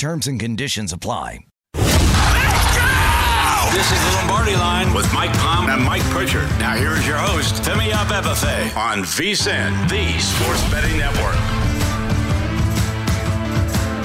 Terms and conditions apply. This is the Lombardi line with Mike Palm and Mike Pritchard. Now here is your host, Femi Abebefe on VSIN, the Sports Betting Network.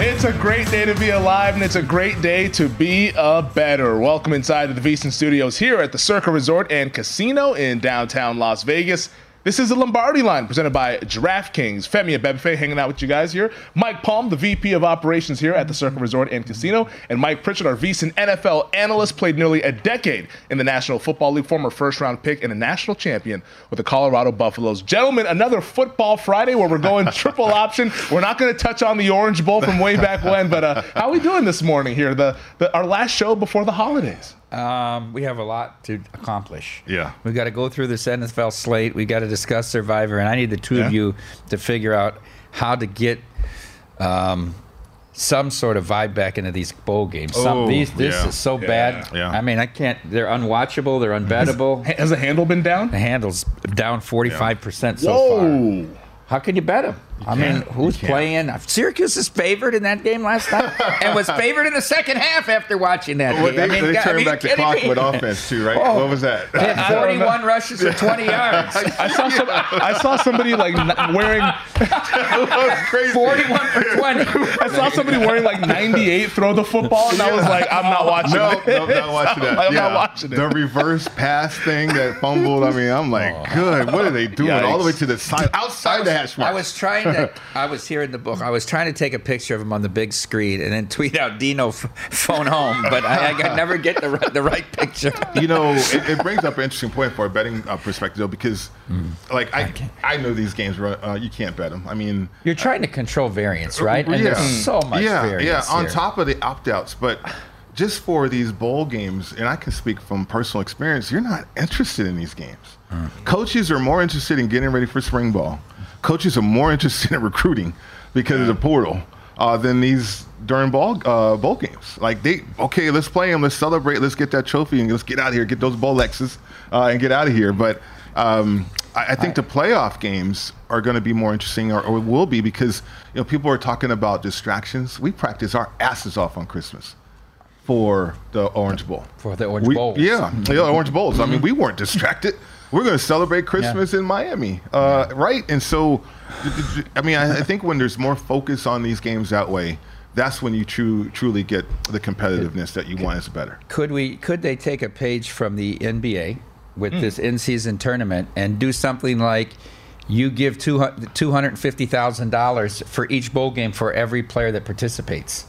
It's a great day to be alive, and it's a great day to be a better. Welcome inside of the VSiN Studios here at the Circa Resort and Casino in downtown Las Vegas. This is the Lombardi line presented by DraftKings. Femi Abebefe hanging out with you guys here. Mike Palm, the VP of Operations here at the Circa Resort and Casino, and Mike Pritchard, our VSiN NFL analyst, played nearly a decade in the National Football League, former first-round pick and a national champion with the Colorado Buffaloes. Gentlemen, another Football Friday where we're going triple option. We're not going to touch on the Orange Bowl from way back when, but uh, how are we doing this morning here? The, the our last show before the holidays. Um, we have a lot to accomplish. Yeah. We got to go through this NFL slate. We got to discuss Survivor, and I need the two Yeah. of you to figure out how to get um, some sort of vibe back into these bowl games. Some, Oh, these, this yeah. is so Yeah. bad. Yeah. I mean, I can't. They're unwatchable. They're unbettable. Has the handle been down? the handle's down forty five percent so far. Whoa. How can you bet them? I mean, who's playing? Syracuse is favored in that game last night, and was favored in the second half after watching that Well, game. they, I mean, they God, I turned mean, back the clock me? with offense too, right? Oh. What was that? Hit 41 rushes for 20 yards. I saw some, I saw somebody like wearing that crazy. 41 for 20. I saw somebody wearing like 98 throw the football and I was like I'm not watching No, it. no, not watching that. I'm yeah. not watching it. The reverse pass thing that fumbled. I mean, I'm like, oh. good. What are they doing? All the way to the side, outside the hash mark. I was trying to. I was here in the book. I was trying to take a picture of him on the big screen and then tweet out Dino f- phone home, but I, I could never get the right, the right picture. you know, it, it brings up an interesting point for a betting uh, perspective, though, because, like, I, I know these games, uh, you can't bet them. I mean, You're trying to control variance, right? And there's so much yeah, variance. Yeah, on here. top of the opt outs, but just for these bowl games, and I can speak from personal experience, you're not interested in these games. Hmm. Coaches are more interested in getting ready for spring ball. Coaches are more interested in recruiting because of the portal uh, than these during ball uh, bowl games. Like they, okay, let's play them, let's celebrate, let's get that trophy, and let's get out of here, get those bowl X's, uh, and get out of here. But um, I, I think the playoff games are going to be more interesting, or, or will be, because you know people are talking about distractions. We practice our asses off on Christmas for the Orange Bowl. For the Orange We- Bowls. Yeah, yeah, Orange Bowls. I mean, we weren't distracted. We're going to celebrate Christmas in Miami, uh, right? And so, I mean, I, I think when there's more focus on these games that way, that's when you true, truly get the competitiveness that you want as a better. Could we? Could they take a page from the NBA with Hmm. this in-season tournament and do something like? You give two hundred fifty thousand dollars for each bowl game for every player that participates.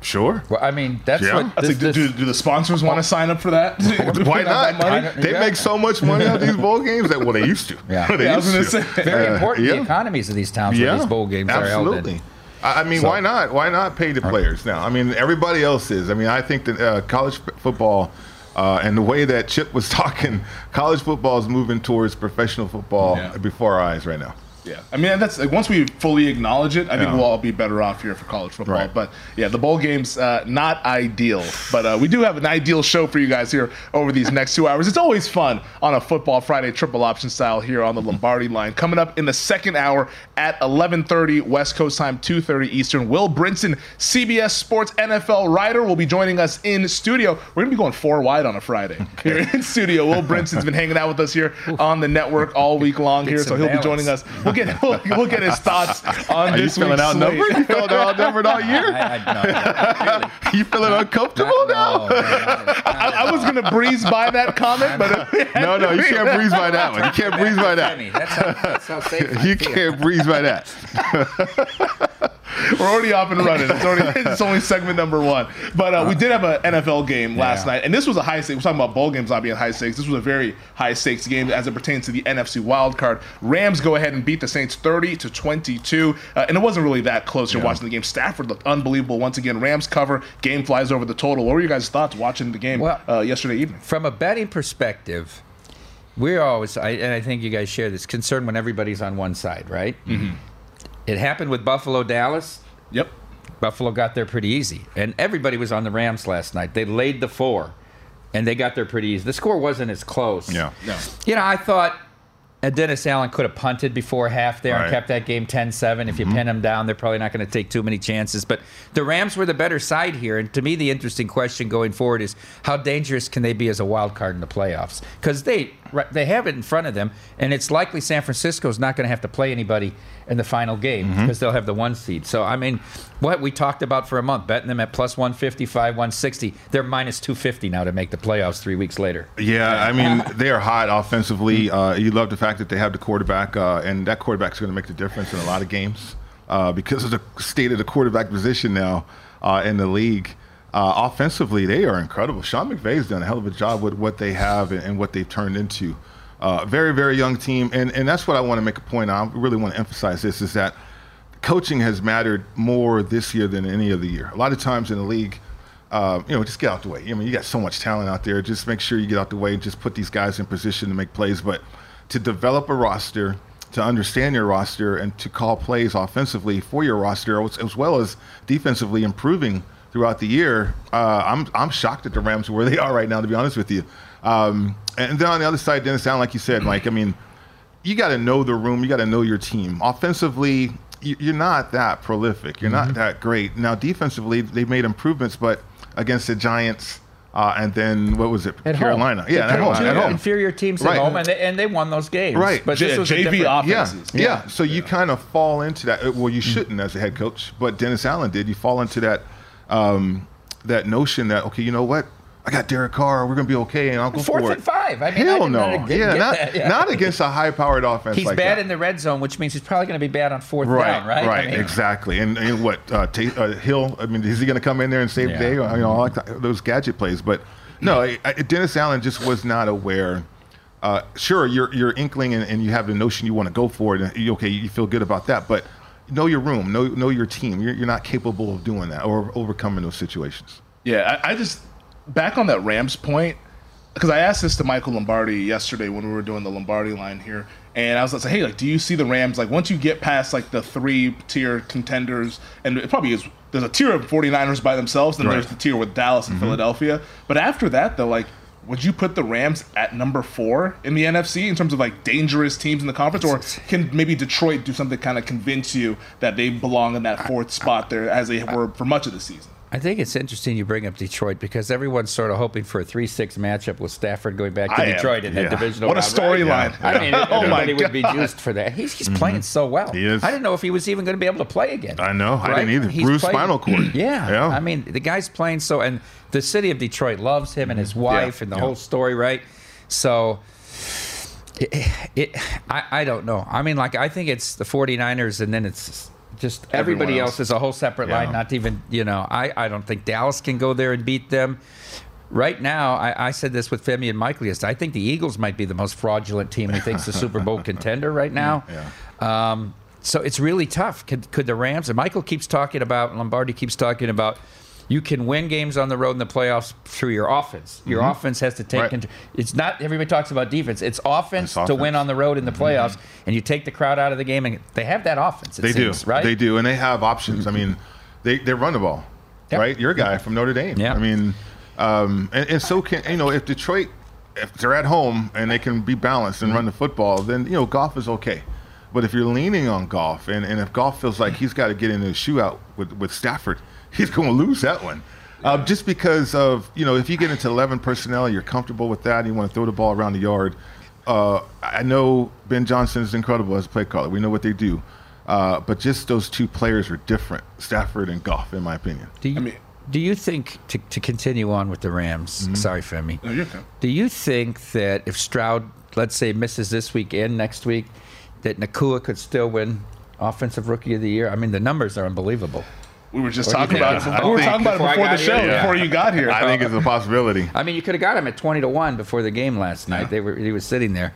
Sure. Well, I mean, that's Yeah. what. I was This, like, do, this- do the sponsors want to sign up for that? Why put out that not? money? They Yeah. make so much money out of these bowl games that well they used to. Yeah. they Yeah, I was used gonna say. very Uh, important. yeah. The economies of these towns where these bowl games are held absolutely. in. I I mean, So- why not? Why not pay the players now? I mean, everybody else is. I mean, I think that uh, college football uh, and the way that Chip was talking, college football is moving towards professional football Yeah. before our eyes right now. Yeah, I mean that's like once we fully acknowledge it, I think Yeah. we'll all be better off here for college football. Right. But yeah, the bowl games uh, not ideal, but uh, we do have an ideal show for you guys here over these next two hours. It's always fun on a football Friday triple option style here on the Lombardi line. Coming up in the second hour at 11:30 West Coast time, 2:30 Eastern. Will Brinson, CBS Sports NFL writer, will be joining us in studio. We're gonna be going four wide on a Friday here in studio. Will Brinson's been hanging out with us here on the network all week long here, so he'll be joining us. We'll get we'll, we'll get his thoughts on Are you this feeling week's outnumbered? slate. You feeling outnumbered all year? I, I, no, not really. You feeling uncomfortable now? No, man, not- not I, I was gonna breeze by that comment, but No, no, you can't breeze by that one. You can't breeze by that. That's how, that's how safe You feel. can't breeze by that. we're already off and running. It's already it's only segment number one. But uh, we did have an NFL game last Yeah. night, and this was a high stakes. We're talking about bowl games not being high stakes. This was a very high stakes game as it pertains to the NFC wild card. Rams go ahead and beat the Saints 30 to 22, uh, and it wasn't really that close. You're watching the game. Stafford looked unbelievable once again. Rams cover. Game flies over the total. What were your guys' thoughts watching the game Well- uh, yesterday evening? From a betting perspective, we're always, I, and I think you guys share this concern when everybody's on one side, right? Mm-hmm. It happened with Buffalo Dallas. Yep. Buffalo got there pretty easy. And everybody was on the Rams last night. They laid the four, and they got there pretty easy. The score wasn't as close. Yeah. No. You know, I thought Dennis Allen could have punted before half there and kept that game 10 7. If you mm-hmm. pin them down, they're probably not going to take too many chances. But the Rams were the better side here. And to me, the interesting question going forward is how dangerous can they be as a wild card in the playoffs? Because they, they have it in front of them, and it's likely San Francisco's not going to have to play anybody in the final game mm-hmm. because they'll have the one seed. So, I mean, what we talked about for a month, betting them at plus 155, 160, they're minus 250 now to make the playoffs three weeks later. Yeah, I mean they are hot offensively. Mm-hmm. Uh, you love the fact that they have the quarterback, uh, and that quarterback is going to make the difference in a lot of games uh, because of the state of the quarterback position now uh, in the league. Uh, offensively, they are incredible. Sean McVay's done a hell of a job with what they have and, and what they've turned into. Uh, very, very young team, and and that's what I want to make a point. on. I really want to emphasize this: is that coaching has mattered more this year than any other year. A lot of times in the league, uh, you know, just get out the way. I mean, you got so much talent out there. Just make sure you get out the way and just put these guys in position to make plays. But to develop a roster, to understand your roster, and to call plays offensively for your roster, as, as well as defensively improving throughout the year, uh, I'm I'm shocked at the Rams where they are right now. To be honest with you, um, and then on the other side, Dennis, sound like you said, Mike. I mean you got to know the room. You got to know your team. Offensively, you- you're not that prolific. You're not that great. Now, defensively, they've made improvements, but against the Giants uh, and then what was it? At home. Carolina. Yeah, at home. At home. inferior teams Right. at home, and they, and they won those games. Right. But this J- was a JV different- Yeah, offenses. yeah. So you kind of fall into that. uh, Well, you shouldn't as a head coach, but Dennis Allen did. You fall into that um, that notion that okay, you know what? I got Derek Carr. We're gonna be okay, and I'll go Fourth for and it. five. I mean, Hell did no. not yeah, not, yeah. not against a high-powered offense. He's like bad that. in the red zone, which means he's probably going to be bad on fourth Right, down, right? right, I mean, exactly. And, and what uh, Ta uh, Hill? I mean, is he going to come in there and save Yeah. the day? You know, I like that- those gadget plays, but no, I, I, Dennis Allen just was not aware. Uh, sure, you're you're inkling and, and you have the notion you want to go for it. And you, okay, you feel good about that, but know your room, know know your team. You're, you're not capable of doing that or overcoming those situations. Yeah, I, I just back on that Rams point because I asked this to Michael Lombardi yesterday when we were doing the Lombardi line here, and I was like, "Hey, like, do you see the Rams like once you get past like the three tier contenders, and it probably is there's a tier of 49ers by themselves, and Right. there's the tier with Dallas and mm-hmm. Philadelphia, but after that though, like." Would you put the Rams at number four in the NFC in terms of like dangerous teams in the conference, or can maybe Detroit do something kind of convince you that they belong in that fourth spot there as they were for much of the season? I think it's interesting you bring up Detroit because everyone's sort of hoping for a 3 6 matchup with Stafford going back to I am. Detroit in Yeah. that divisional What a round, right? storyline! I mean, oh everybody would be juiced for that. He's, he's playing mm-hmm. so well. He is. I didn't know if he was even going to be able to play again. I know. I didn't either. He's Bruised played- spinal cord. Yeah. Yeah. I mean, the guy's playing so, and the city of Detroit loves him and his mm-hmm. wife and the Yeah. whole story, right? So. It, it, I, I don't know. I mean, like, I think it's the 49ers and then it's just everybody Everyone else is a whole separate Yeah. line, not even, you know, I, I don't think Dallas can go there and beat them. Right now, I, I said this with Femi and Michael yesterday. I think the Eagles might be the most fraudulent team who thinks the Super Bowl contender right now. Um, so it's really tough. Could, could the Rams, and Michael keeps talking about, Lombardi keeps talking about, You can win games on the road in the playoffs through your offense. Your Mm-hmm. offense has to take Right. into. It's not everybody talks about defense. It's offense It's to win. Mm-hmm. on the road in the playoffs, and you take the crowd out of the game, and they have that offense. It They seems, do, right? They do, and they have options. I mean, they they run the ball, Yeah. right? You're a guy from Notre Dame. Yeah. I mean, um, and, and so can you know if Detroit, if they're at home and they can be balanced and run the football, then you know Goff is okay. But if you're leaning on Goff, and, and if Goff feels like he's got to get in a shootout with, with Stafford, he's going to lose that one. Uh, just because of, you know, if you get into 11 personnel, you're comfortable with that, and you want to throw the ball around the yard. Uh, I know Ben Johnson is incredible as a play caller. We know what they do. Uh, but just those two players are different, Stafford and Goff, in my opinion. Do you, mean- do you think to, to continue on with the Rams? Mm-hmm. Sorry, Femi. No, you're okay. Do you think that if Stroud, let's say, misses this week and next week, that Nacua could still win Offensive Rookie of the Year? I mean, the numbers are unbelievable. We were just What do you talking about it. We were talking about it Before the show, here, yeah. before you got here. I think it's a possibility. I mean, you could have got him at twenty to one before the game last night. They were he was sitting there.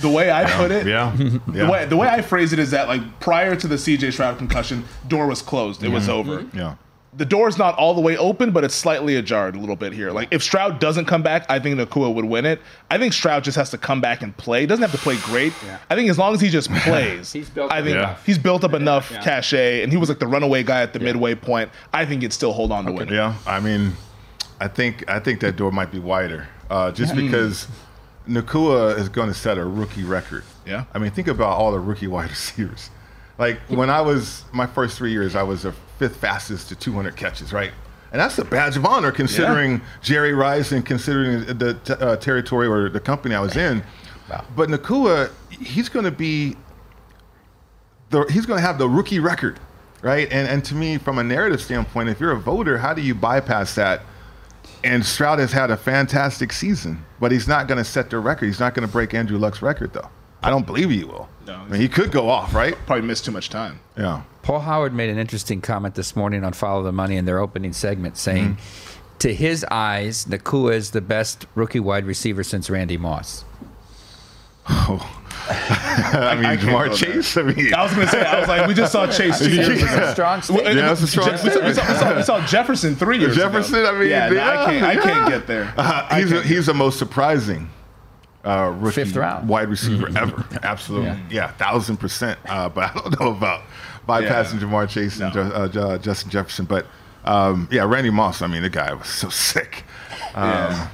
the way I put it, Yeah. The way the way I phrase it is that like prior to the CJ Stroud concussion, door was closed. It mm-hmm. was over. yeah. The door's not all the way open, but it's slightly ajar a little bit here. Like if Stroud doesn't come back, I think Nacua would win it. I think Stroud just has to come back and play. He doesn't have to play great. I think as long as he just plays, He's built I think up. Yeah. he's built up enough cachet, and he was like the runaway guy at the midway point. I think he'd still hold on to win. it. Yeah, I mean, I think I think that door might be wider, uh, just because Nacua is going to set a rookie record. Yeah. I mean, think about all the rookie wide receivers. Like when I was my first three years, I was the fifth fastest to 200 catches, right? And that's a badge of honor considering Jerry Rice and considering the t- uh, territory or the company I was in. But Nacua, he's going to be the, he's going to have the rookie record, right? And and to me, from a narrative standpoint, if you're a voter, how do you bypass that? And Stroud has had a fantastic season, but he's not going to set the record. He's not going to break Andrew Luck's record, though. I don't believe he will. No, I mean, he could go off, right? Probably missed too much time. Yeah. Paul Howard made an interesting comment this morning on Follow the Money in their opening segment, saying, Mm-hmm. to his eyes, Nacua is the best rookie wide receiver since Randy Moss. Oh. I mean, I Ja'Marr. Chase. I mean, I was gonna say, I was like, we just saw Chase two years ago. Yeah. Strong statement. Well, Yeah, that's a strong Je- we, saw, we, saw, we, saw, we saw Jefferson three years Jefferson, ago. I mean, yeah, no, I can't, I yeah. can't get there. Uh, he's a, can't he's the most surprising uh, rookie Fifth round. wide receiver ever. Absolutely, Yeah. yeah, thousand percent. Uh, but I don't know about bypassing Yeah. Ja'Marr Chase and No. Ju- uh, Justin Jefferson. But um, yeah, Randy Moss. I mean, the guy was so sick. Um, Yeah.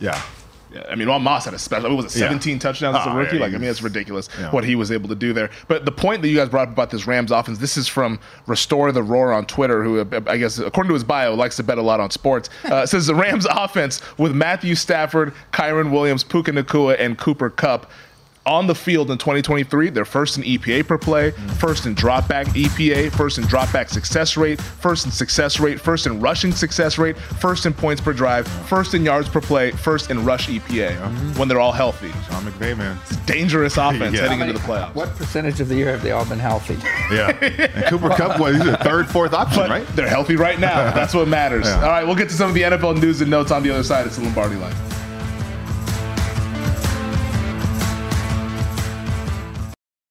yeah. Yeah, I mean, Ron Moss had a special. What was it, Yeah. 17 touchdowns as a Oh, rookie? yeah, like, I mean, it's ridiculous yeah. what he was able to do there. But the point that you guys brought up about this Rams offense, this is from Restore the Roar on Twitter, who uh, I guess, according to his bio, likes to bet a lot on sports. Uh, says the Rams offense with Matthew Stafford, Kyren Williams, Puka Nacua, and Cooper Kupp. On the field in 2023, they're first in EPA per play, first in dropback EPA, first in dropback success rate, first in success rate, first in rushing success rate, first in points per drive, first in yards per play, first in rush EPA mm-hmm. when they're all healthy. John McVay, man. It's Dangerous offense Yeah. heading into the playoffs. What percentage of the year have they all been healthy? Yeah. and Cooper Kupp was he's a third, fourth option, But right? they're healthy right now. That's what matters. Yeah. All right, we'll get to some of the NFL news and notes on the other side. It's the Lombardi line.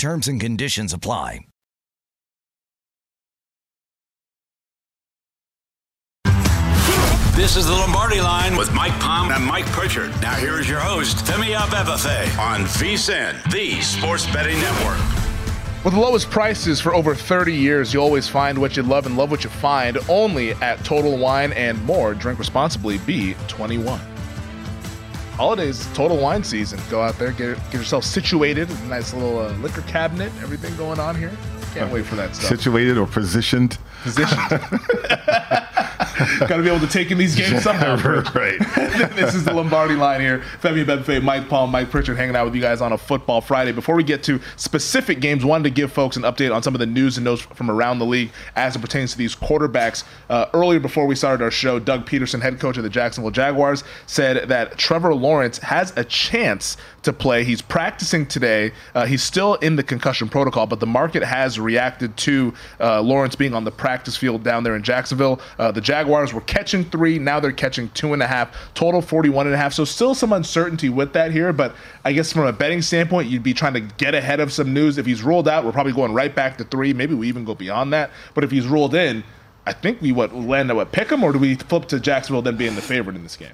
Terms and conditions apply. This is the Lombardi Line with Mike Palm and Mike Pritchard. Now here is your host, Femi Abebefe on VSIN, the Sports Betting Network. With the lowest prices for over 30 years, you always find what you love and love what you find only at Total Wine and More. Drink responsibly, be 21. Holidays, Total Wine season. Go out there, get, get yourself situated. A nice little uh, liquor cabinet, everything going on here. Can't wait for that stuff. Situated or positioned. Positioned. Got to be able to take in these games somehow. right. this is the Lombardi line here. Femi Benfe, Mike Paul, Mike Pritchard hanging out with you guys on a football Friday. Before we get to specific games, wanted to give folks an update on some of the news and notes from around the league as it pertains to these quarterbacks. Uh, earlier, before we started our show, Doug Pederson, head coach of the Jacksonville Jaguars, said that Trevor Lawrence has a chance to play. He's practicing today. Uh, he's still in the concussion protocol, but the market has reacted to uh, Lawrence being on the practice field down there in Jacksonville. Uh, the Jaguars were catching three. Now they're catching two and a half. Total 41 and a half. So still some uncertainty with that here. But I guess from a betting standpoint, you'd be trying to get ahead of some news. If he's ruled out, we're probably going right back to three. Maybe we even go beyond that. But if he's ruled in, I think we what land at pick him, or do we flip to Jacksonville then being the favorite in this game?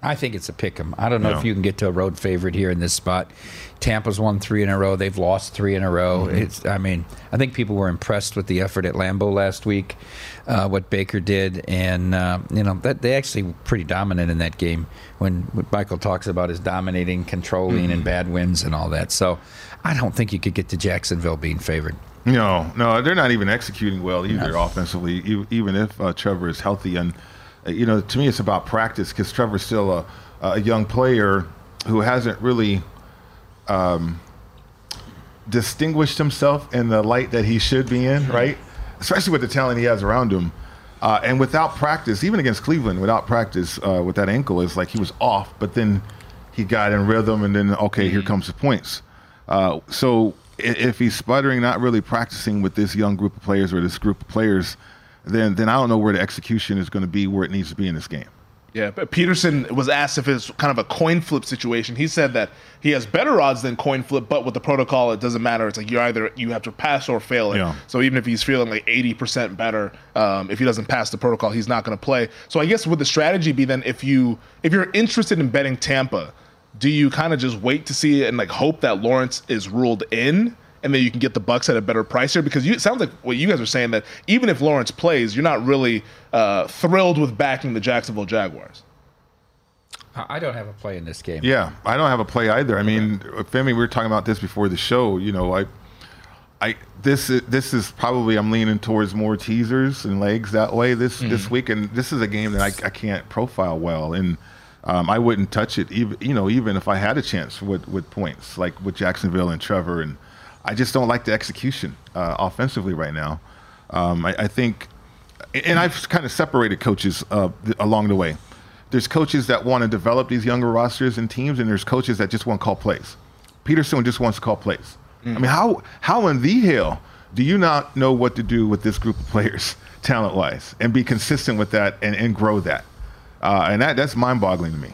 I think it's a pick 'em. I don't know Yeah. if you can get to a road favorite here in this spot. Tampa's won three in a row. They've lost three in a row. Mm-hmm. It's. I mean, I think people were impressed with the effort at Lambeau last week, uh, what Baker did, and uh, you know that they actually were pretty dominant in that game. When, Michael talks about his dominating, controlling, Mm-hmm. and bad wins and all that. So, I don't think you could get to Jacksonville being favored. No, no, they're not even executing well either offensively, e- even if uh, Trevor is healthy. And, you know, to me, it's about practice because Trevor's still a, a young player who hasn't really um, distinguished himself in the light that he should be in, right? Especially with the talent he has around him. Uh, and without practice, even against Cleveland, without practice uh, with that ankle, it's like he was off, but then he got in rhythm, and then, okay, here comes the points. Uh, so if he's sputtering, not really practicing with this young group of players or this group of players, then then I don't know where the execution is going to be where it needs to be in this game. Yeah, but Pederson was asked if it's kind of a coin flip situation. He said that he has better odds than coin flip, but with the protocol, it doesn't matter. It's like you either you have to pass or fail it. Yeah. So even if he's feeling like eighty percent better, um, if he doesn't pass the protocol, he's not going to play. So I guess would the strategy be then if you if you're interested in betting Tampa, do you kind of just wait to see it and like hope that Lawrence is ruled in? And then you can get the Bucks at a better price here because you, it sounds like what you guys are saying that even if Lawrence plays, you're not really uh, thrilled with backing the Jacksonville Jaguars. I I don't have a play in this game. Yeah, I don't have a play either. I mean, Femi, we were talking about this before the show. You know, I, I this is this is probably I'm leaning towards more teasers and legs that way this this week, and this is a game that I, I can't profile well, and um, I wouldn't touch it even you know even if I had a chance with with points like with Jacksonville and Trevor, and I just don't like the execution uh, offensively right now. Um, I, I think, and I've kind of separated coaches uh, th- along the way there's coaches that want to develop these younger rosters and teams, and there's coaches that just want to call plays. Pederson just wants to call plays. I mean, how how in the hell do you not know what to do with this group of players, talent wise, and be consistent with that and, and grow that? Uh, and that that's mind boggling to me.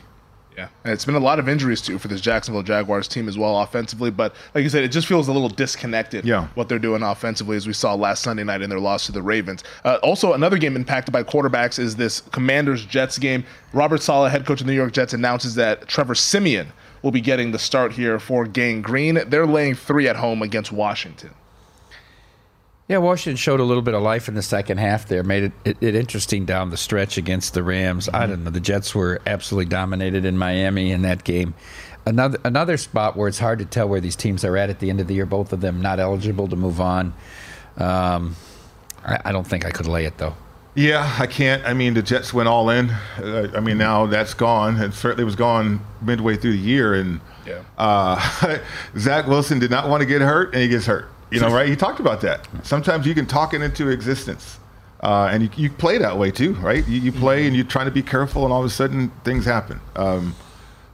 Yeah, and it's been a lot of injuries too for this Jacksonville Jaguars team as well offensively. But like you said, it just feels a little disconnected. Yeah. what they're doing offensively, as we saw last Sunday night in their loss to the Ravens. Uh, also, another game impacted by quarterbacks is this Commanders Jets game. Robert Saleh, head coach of the New York Jets, announces that Trevor Siemian will be getting the start here for Gang Green. They're laying three at home against Washington. Yeah, Washington showed a little bit of life in the second half there, made it, it, it interesting down the stretch against the Rams. I don't know. The Jets were absolutely dominated in Miami in that game. Another another spot where it's hard to tell where these teams are at at the end of the year, both of them not eligible to move on. Um, I, I don't think I could lay it, though. Yeah, I can't. I mean, the Jets went all in. Uh, I mean, now that's gone. It certainly was gone midway through the year. And Yeah. uh, Zach Wilson did not want to get hurt, and he gets hurt. You know, right? He talked about that. Sometimes you can talk it into existence. Uh, and you, you play that way too, right? You, you play and you're trying to be careful, and all of a sudden things happen. Um,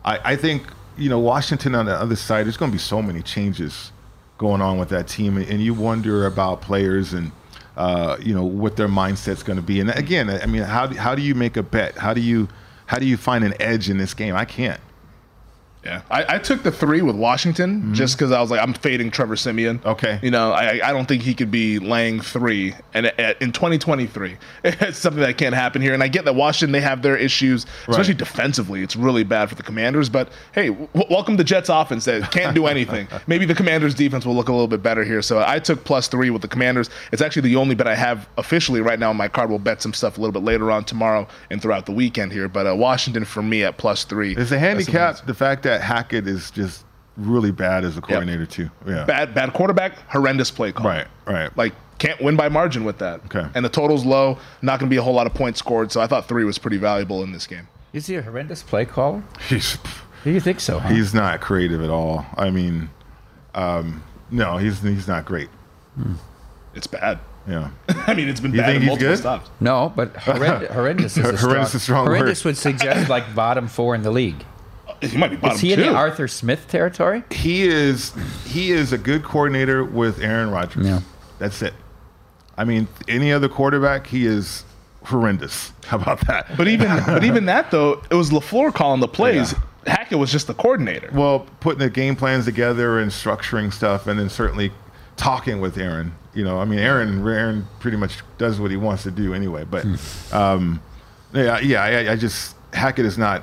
I, I think, you know, Washington on the other side, there's going to be so many changes going on with that team, and you wonder about players and uh, you know what their mindset's going to be. And again, I mean, how do, how do you make a bet? How do you how do you find an edge in this game? I can't. Yeah, I, I took the three with Washington just because I was like, I'm fading Trevor Siemian. Mm-hmm. Okay. You know, I, I don't think he could be laying three, and at, in 2023, it's something that can't happen here. And I get that Washington they have their issues, especially Right. defensively. It's really bad for the Commanders. But hey, w- welcome to Jets offense that can't do anything. Maybe the Commanders defense will look a little bit better here. So I took plus three with the Commanders. It's actually the only bet I have officially right now on my card. We'll bet some stuff a little bit later on tomorrow and throughout the weekend here. But uh, Washington for me at plus three. Is the handicap the fact that Hackett is just really bad as a coordinator too? Yeah. bad bad quarterback, horrendous play call. Right, right. Like can't win by margin with that. Okay. And the total's low, not going to be a whole lot of points scored. So I thought three was pretty valuable in this game. Is he a horrendous play caller? He's Do you think so? Huh? he's not creative at all. I mean, um, no, he's he's not great. It's bad. Yeah. I mean, it's been You bad think in he's multiple good? stops. no, but horrend- horrendous is a strong, Horrendous is a strong word. horrendous would suggest like bottom four in the league. He might be bottom Is he in the Arthur Smith territory? He is he is a good coordinator with Aaron Rodgers. Yeah. That's it. I mean, any other quarterback, he is horrendous. How about that? but even but even that though, it was Lafleur calling the plays. Hackett was just the coordinator. Well, putting the game plans together and structuring stuff, and then certainly talking with Aaron. You know, I mean, Aaron, Aaron pretty much does what he wants to do anyway. But, um, yeah, yeah, I, I just Hackett is not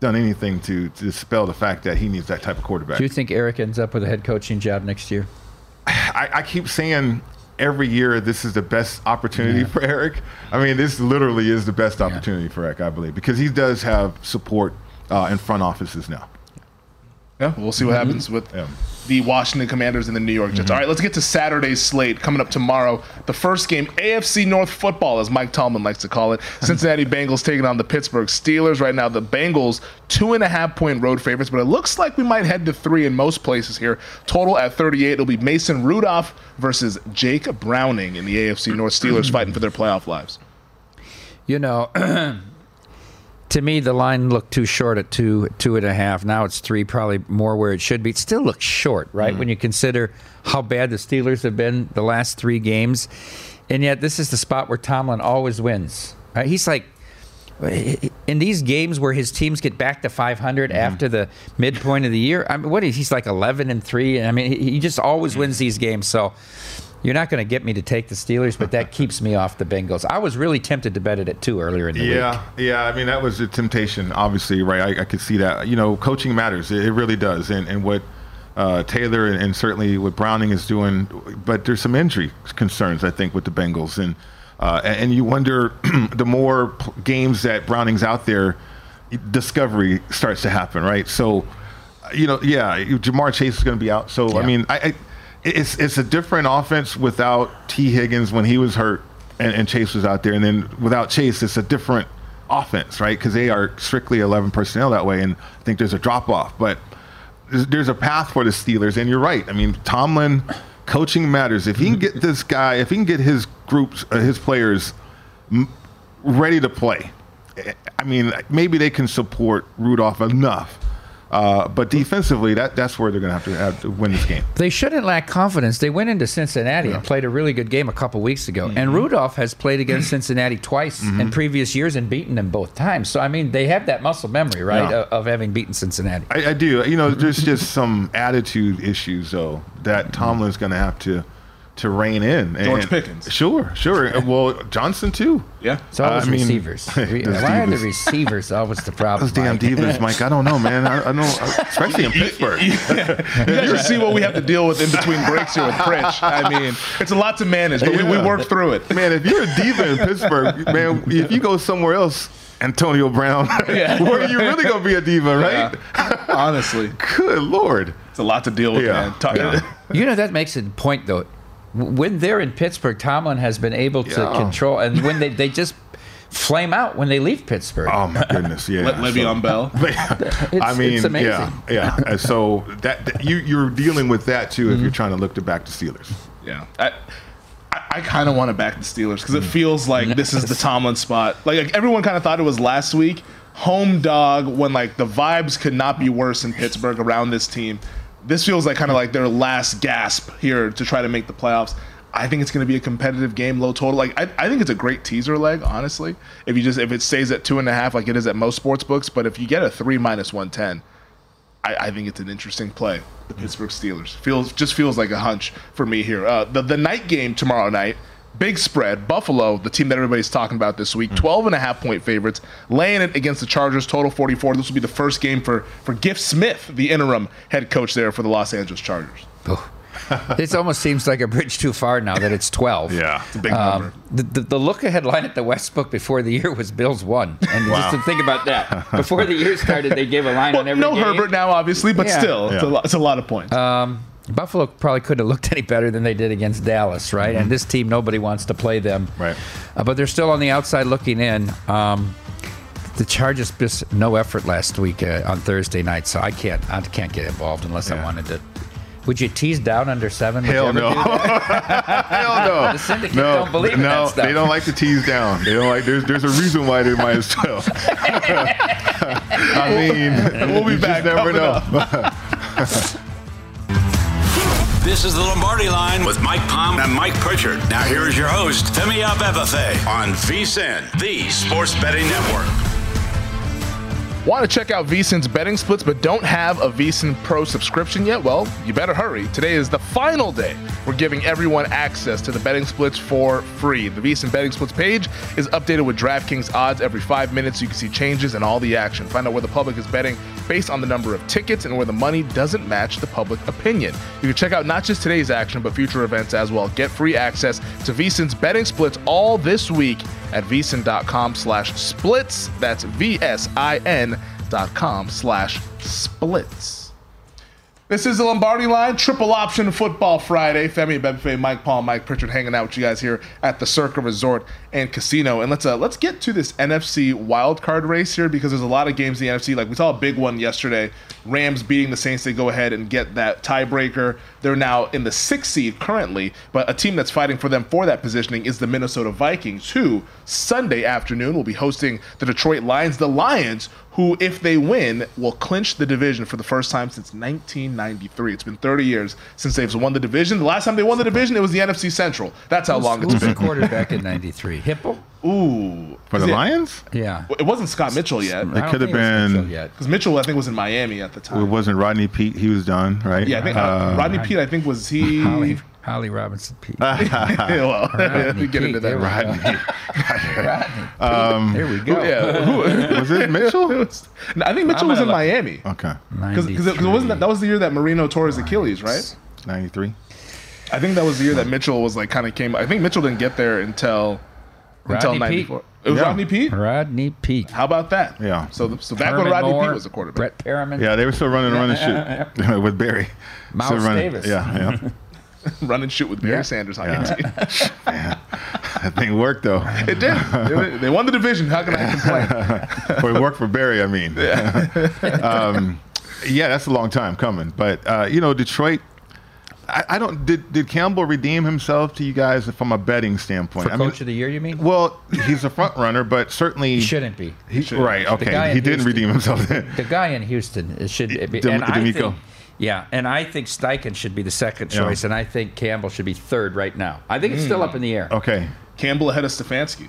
done anything to, to dispel the fact that he needs that type of quarterback. Do you think Eric ends up with a head coaching job next year? I, I keep saying every year this is the best opportunity for Eric. I mean, this literally is the best opportunity for Eric, I believe, because he does have support uh, in front offices now. Yeah, we'll see what mm-hmm. happens with Yeah. the Washington Commanders and the New York Jets. Mm-hmm. All right, let's get to Saturday's slate coming up tomorrow. The first game, AFC North football, as Mike Tomlin likes to call it. Cincinnati Bengals taking on the Pittsburgh Steelers. Right now, the Bengals two and a half point road favorites, but it looks like we might head to three in most places here. Total at 38. It'll be Mason Rudolph versus Jake Browning in the AFC North. Steelers fighting for their playoff lives. You know, to me, the line looked too short at two, two and a half. Now it's three, probably more where it should be. It still looks short, right? Mm. When you consider how bad the Steelers have been the last three games, and yet this is the spot where Tomlin always wins. Right? He's like. In these games where his teams get back to 500 mm-hmm. after the midpoint of the year, I mean, what is he's like 11 and three? I mean, he he just always mm. wins these games. So, you're not going to get me to take the Steelers, but that keeps me off the Bengals. I was really tempted to bet it at two earlier in the week. Yeah, yeah. I mean, that was a temptation, obviously, right? I, I could see that. You know, coaching matters. It, it really does. And, and what uh, Taylor and, and certainly what Browning is doing, but there's some injury concerns, I think, with the Bengals. And uh, and you wonder the more p- games that Browning's out there, discovery starts to happen, right? So, you know, yeah, Ja'Marr Chase is going to be out. So, I mean, I, I it's it's a different offense without Tee Higgins when he was hurt and, and Chase was out there, and then without Chase, it's a different offense, right? Because they are strictly 11 personnel that way, and I think there's a drop off, but there's, there's a path for the Steelers, and you're right. I mean, Tomlin, coaching matters. If he can get this guy, if he can get his groups, uh, his players m- ready to play, I mean, maybe they can support Rudolph enough. Uh, but defensively, that, that's where they're going to have to win this game. They shouldn't lack confidence. They went into Cincinnati and played a really good game a couple weeks ago. And Rudolph has played against Cincinnati twice in previous years and beaten them both times. So, I mean, they have that muscle memory, right, Yeah. of, of having beaten Cincinnati. I, I do. You know, there's just some attitude issues though that Tomlin's going to have to to rein in. George And- Pickens. Sure, sure. Well, Johnson too. Yeah. It's always I mean, receivers. Re- those Why are the divas. receivers always the problem? Those damn divas, Mike. I don't know, man. I, I know, especially in Pittsburgh. You guys should see what we have to deal with in between breaks here with Pritch. I mean, it's a lot to manage, but we, we work through it. Man, if you're a diva in Pittsburgh, man, if you go somewhere else, Antonio Brown, Yeah. where are you really gonna be a diva, right? Honestly, Good lord. it's a lot to deal with, Yeah. man. Talk- Yeah. You know, that makes a point, though. When they're in Pittsburgh, Tomlin has been able to Yeah. control, and when they, they just flame out when they leave Pittsburgh. Oh my goodness, yeah. Le- Le'Veon Bell. I mean, it's amazing. yeah, yeah. And so that, that- you you're dealing with that too Mm-hmm. if you're trying to look to back the Steelers. Yeah. I, I, I kind of want to back the Steelers because it feels like this is the Tomlin spot. Like, like, everyone kind of thought it was last week. Home dog when like the vibes could not be worse in Pittsburgh around this team. This feels like kind of like their last gasp here to try to make the playoffs. I think it's going to be a competitive game, low total. Like I, I think it's a great teaser leg, honestly. If you just if it stays at two and a half, like it is at most sports books, but if you get a three minus one ten, I, I think it's an interesting play. The Pittsburgh Steelers feels just feels like a hunch for me here. Uh, the the night game tomorrow night, big spread. Buffalo, the team that everybody's talking about this week, hmm. 12 and a half point favorites, laying it against the Chargers, total 44. This will be the first game for for Giff Smith, the interim head coach there for the Los Angeles Chargers. This almost seems like a bridge too far now that it's 12. Yeah. It's a big um, number. The, the, the look ahead line at the West Book before the year was Bills one. And just to think about that, before the year started, they gave a line Well, on every no game. Herbert now, obviously, but Yeah. still, it's, a lot, it's a lot of points. Um, Buffalo probably couldn't have looked any better than they did against Dallas, right? And this team, nobody wants to play them. Right. Uh, but they're still on the outside looking in. Um, the Chargers just no effort last week uh, on Thursday night, so I can't I can't get involved unless I wanted to. Would you tease down under seven? Hell no. Hell no. The syndicate no, don't believe in no, that stuff. they don't like to tease down. They don't like. There's there's a reason why they're minus twelve. I mean, We'll be back Never coming know. This is the Lombardi Line with Mike Palm and Mike Pritchard. Now here is your host, Femi Abebefe, on VSIN, the Sports Betting Network. Want to check out VSIN's betting splits but don't have a VSIN Pro subscription yet? Well, you better hurry. Today is the final day. We're giving everyone access to the betting splits for free. The VSIN betting splits page is updated with DraftKings odds every five minutes so you can see changes and all the action. Find out where the public is betting based on the number of tickets and where the money doesn't match the public opinion. You can check out not just today's action but future events as well. Get free access to VSIN's betting splits all this week at vsin.com slash splits. That's V-S-I-N dot com slash splits. This is the Lombardi line, triple option football Friday. Femi Bebefe, Mike Paul, Mike Pritchard hanging out with you guys here at the Circa Resort and Casino. And let's uh, let's get to this NFC wildcard race here because there's a lot of games in the NFC. Like we saw a big one yesterday. Rams beating the Saints. They go ahead and get that tiebreaker. They're now in the sixth seed currently, but a team that's fighting for them for that positioning is the Minnesota Vikings, who Sunday afternoon will be hosting the Detroit Lions. The Lions, who, if they win, will clinch the division for the first time since 1993. It's been 30 years since they've won the division. The last time they won the division, it was the NFC Central. That's how long Who's it's the been. quarterback in '93? Hipple? Ooh. For the it- Lions, Yeah. It wasn't Scott Mitchell yet. It could have think it was Mitchell been- yet. Because Mitchell, I think, was in Miami at the time. it wasn't Rodney Peete. He was done, right? Yeah, I think uh, Rodney Peete, I think, was he. Holly, Holly Robinson Peete. Well, Rodney we get into that. there we Rodney. Rodney. there we go. Yeah, who- was it Mitchell? No, I think Mitchell I'm was in gonna. Miami. Okay, Because it wasn't that, that was the year that Marino tore his Achilles, right? ninety three. I think that was the year that Mitchell was like kind of came. I think Mitchell didn't get there until until Rodney '94. Peete. It was Yeah. Rodney Peete. Rodney Peete. How about that? Yeah. So so back when Herman Rodney Moore, Peete was a quarterback. Brett Perriman. Yeah, they were still running run and shoot with Barry. Miles Still running- Davis. Yeah, yeah. Run and shoot with Barry Yeah. Sanders on Yeah. your team. that thing worked though. It did. They- they won the division. How can I complain? or it worked for Barry, I mean. Yeah, um, yeah, that's a long time coming. But uh, you know, Detroit. I, I don't. Did did Campbell redeem himself to you guys from a betting standpoint? For I mean, coach of the year, you mean? well, he's a front runner, but certainly He shouldn't be. He, right. Okay. in He didn't Houston- redeem himself. Then. The guy in Houston should be. Dem- and I DeMeco. think, yeah, and I think Steichen should be the second Yeah. choice, and I think Campbell should be third right now. I think it's hmm. still up in the air. Okay. Campbell ahead of Stefanski.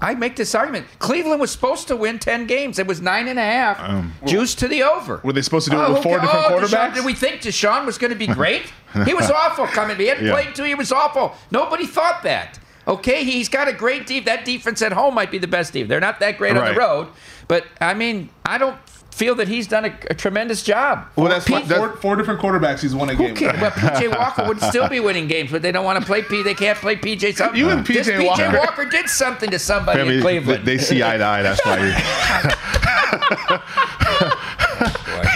I make this argument. Cleveland was supposed to win 10 games. It was nine and a half. Um, Juice to the over. Were they supposed to do it with four ca- different oh, Deshaun- quarterbacks? did we think Deshaun was going to be great? he was awful coming. He hadn't Yeah. played two. He was awful. Nobody thought that. Okay, he's got a great deep. That defense at home might be the best team. They're not that great on the road, but I mean, I don't feel that he's done a, a tremendous job. Well, that's Pete, that's- Four, four different quarterbacks. He's won a game. cares? Well, PJ Walker would still be winning games, but they don't want to play P. They can't play PJ. Something. You and This PJ PJ Walker. Walker did something to somebody Family, in Cleveland. They, they see eye to eye. That's why he,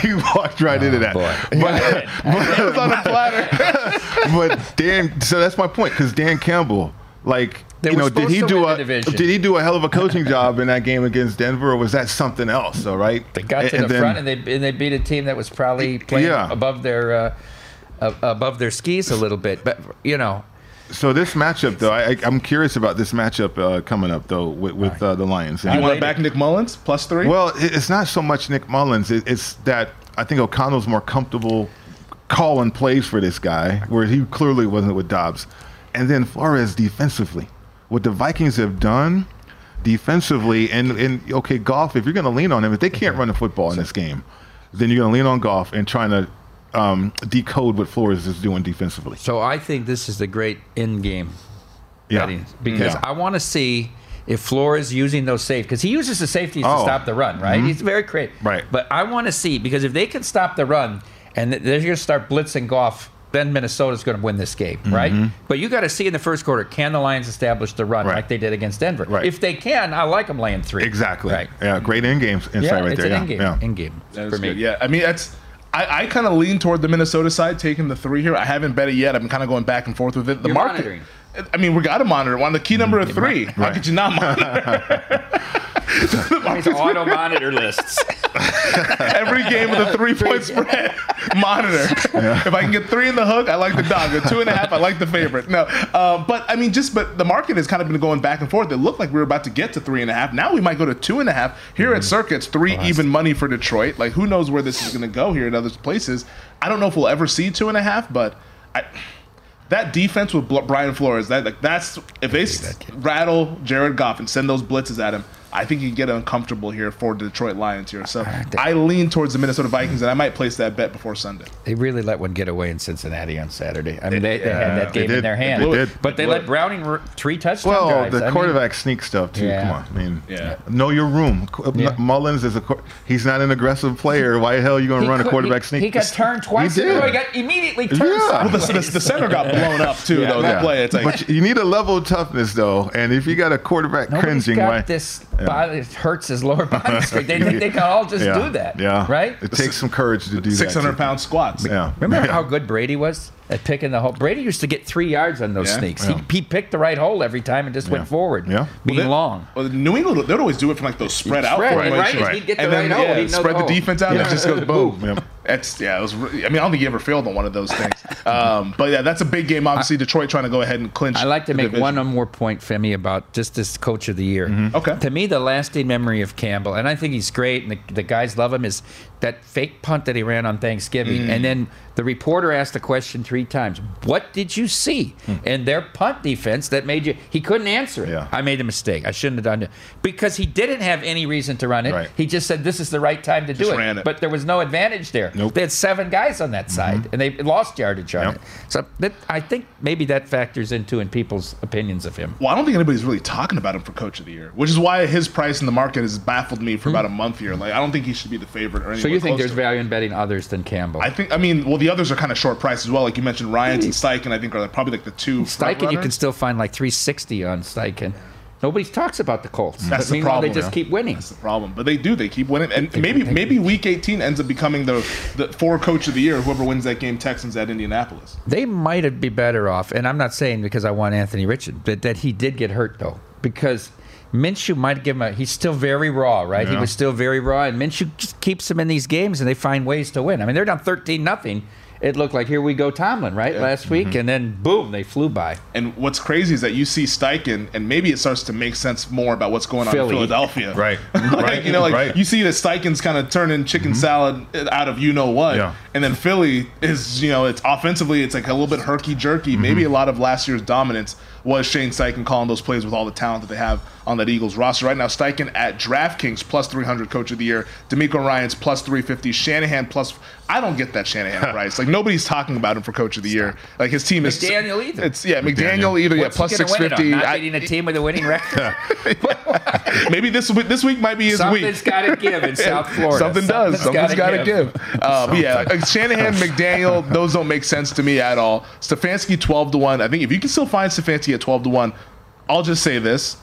he walked right into oh, that. boy. But, it was on a platter. but Dan, so that's my point because Dan Campbell, like, They you know, did he do a division. did he do a hell of a coaching job in that game against Denver, or was that something else? All right, They got to And the then- front and they and they beat a team that was probably playing Yeah. above their uh, uh, above their skis a little bit. But you know, So this matchup, though, I, I, I'm curious about this matchup uh, coming up, though, with, with uh, the Lions. You want to back Nick Mullens plus three? Well, it's not so much Nick Mullens. It, it's that I think O'Connell's more comfortable calling plays for this guy, where he clearly wasn't with Dobbs. And then Flores defensively, what the Vikings have done defensively, and, and okay, Goff. If you're going to lean on him, if they can't run the football in this game, then you're going to lean on Goff and trying to um, decode what Flores is doing defensively. so I think this is the great end game Yeah. because Yeah. I want to see if Flores using those safe because he uses the safeties to Oh. stop the run, right? Mhm. He's very creative, Right. But I want to see because if they can stop the run and they're going to start blitzing Goff. Then Minnesota's going to win this game, right? Mhm. But you got to see in the first quarter, can the Lions establish the run Right. like they did against Denver? Right. If they can, I like them laying three. Exactly. Right. Yeah. Great in game insight yeah, right it's there. an yeah. in-game, yeah. in-game That is for me. good. Yeah, I mean that's. I, I kind of lean toward the Minnesota side, taking the three here. I haven't bet it yet. I'm kind of going back and forth with it. The You're market. monitoring. I mean, we got to monitor one. On the key number of three, how could you not monitor? These auto monitor lists. Every game with a three point spread, monitor. If I can get three in the hook, I like the dog. At two and a half, I like the favorite. No, uh, but I mean, just but the market has kind of been going back and forth. It looked like we were about to get to three and a half. Now we might go to two and a half. Here at Circuits, three even money for Detroit. Like who knows where this is going to go here in other places. I don't know if we'll ever see two and a half, but I. That defense with Brian Flores, that like that's if they s- rattle Jared Goff and send those blitzes at him, I think you can get uncomfortable here for the Detroit Lions here. So I lean towards the Minnesota Vikings, and I might place that bet before Sunday. They really let one get away in Cincinnati on Saturday. I mean, they, they Yeah, had that game in did. their They hand. did. But they They let. Browning r- three touchdown Well, drives. the I mean, quarterback sneak stuff too. Yeah. Come on, I mean, Yeah. know your room. Yeah. Mullens is a he's not an aggressive player. Why the hell are you going to run a quarterback he, sneak? He got turned twice. He in a row. did. He got immediately turned. Yeah. Well, the, the, the center got blown up too, though. That play, it's like but you need a level of toughness though, and if you got a quarterback Nobody's cringing, got why? this Yeah. body. It hurts his lower body strength. They think they can all just yeah. do that. Yeah, Right? It takes some courage to do that. 600 pound squats. Yeah. Remember Yeah. how good Brady was at picking the hole? Brady used to get three yards on those Yeah. sneaks. Yeah. He, he picked the right hole every time and just Yeah. went forward. Yeah. Being Well, they- long. Well, New England, they'd always do it from like those spread out Spread, formations. right? He'd get the and then right hole. yeah, He'd spread the the, hole. defense out and Yeah. it just goes boom. That's yeah. It was. I mean, I don't think he ever failed on one of those things. Um, but yeah, that's a big game. Obviously, Detroit trying to go ahead and clinch. I like to make division. one more point, Femi, about just this coach of the year. Mm-hmm. Okay. To me, the lasting memory of Campbell, and I think he's great, and the, the guys love him, is that fake punt that he ran on Thanksgiving. Mm. And then the reporter asked the question three times What did you see And their punt defense that made you. He couldn't answer it. Yeah. I made a mistake. I shouldn't have done it. Because he didn't have any reason to run it. Right. He just said, This is the right time to Just do ran it. But there was no advantage there. Nope. They had seven guys on that side, and they lost yardage on Yep. it. So that, I think maybe that factors into in people's opinions of him. Well, I don't think anybody's really talking about him for Coach of the Year, which is why his price in the market has baffled me for about a month here. Like, I don't think he should be the favorite or anything. Hmm. So you think there's value in betting others than Campbell? I think. I mean, well, the others are kind of short price as well. Like you mentioned, Ryans and Steichen. I think are probably like the two. Steichen, you can still find like 360 on Steichen. Nobody talks about the Colts. That's But the meanwhile, problem, They just yeah. keep winning. That's the problem. But they do. They keep winning, and maybe maybe Week 18 ends up becoming the the for Coach of the Year. Whoever wins that game, Texans at Indianapolis. They might be better off, and I'm not saying because I want Anthony Richard, but that he did get hurt though, because Minshew might give him a. He's still very raw, right? He was still very raw, and Minshew just keeps him in these games, and they find ways to win. I mean, they're down 13 nothing. It looked like here we go Tomlin, right? Last week, mm-hmm. and then boom, they flew by. And what's crazy is that you see Steichen, and maybe it starts to make sense more about what's going on Philly. in Philadelphia. Right. like, Right. You know, like Right. you see that Steichen's kind of turning chicken mm-hmm. salad out of you know what, Yeah. and then Philly is you know it's offensively it's like a little bit herky jerky. Mm-hmm. Maybe a lot of last year's dominance was Shane Steichen calling those plays with all the talent that they have on that Eagles roster right now. Steichen at DraftKings plus 300 Coach of the Year, DeMeco Ryans plus 350, Shanahan plus. I don't get that Shanahan price. Like nobody's talking about him for Coach of the Year. Like his team is McDaniel either. It's yeah, McDaniel, either yeah What's plus he gonna win it on? 650. Not I- beating a team with a winning record. maybe this week this week might be his Something's week. Something's got to give in South Florida. Something does. Something's got to give. Uh, but yeah, like Shanahan, McDaniel, those don't make sense to me at all. Stefanski, twelve to one. I think if you can still find Stefanski at twelve to one, I'll just say this: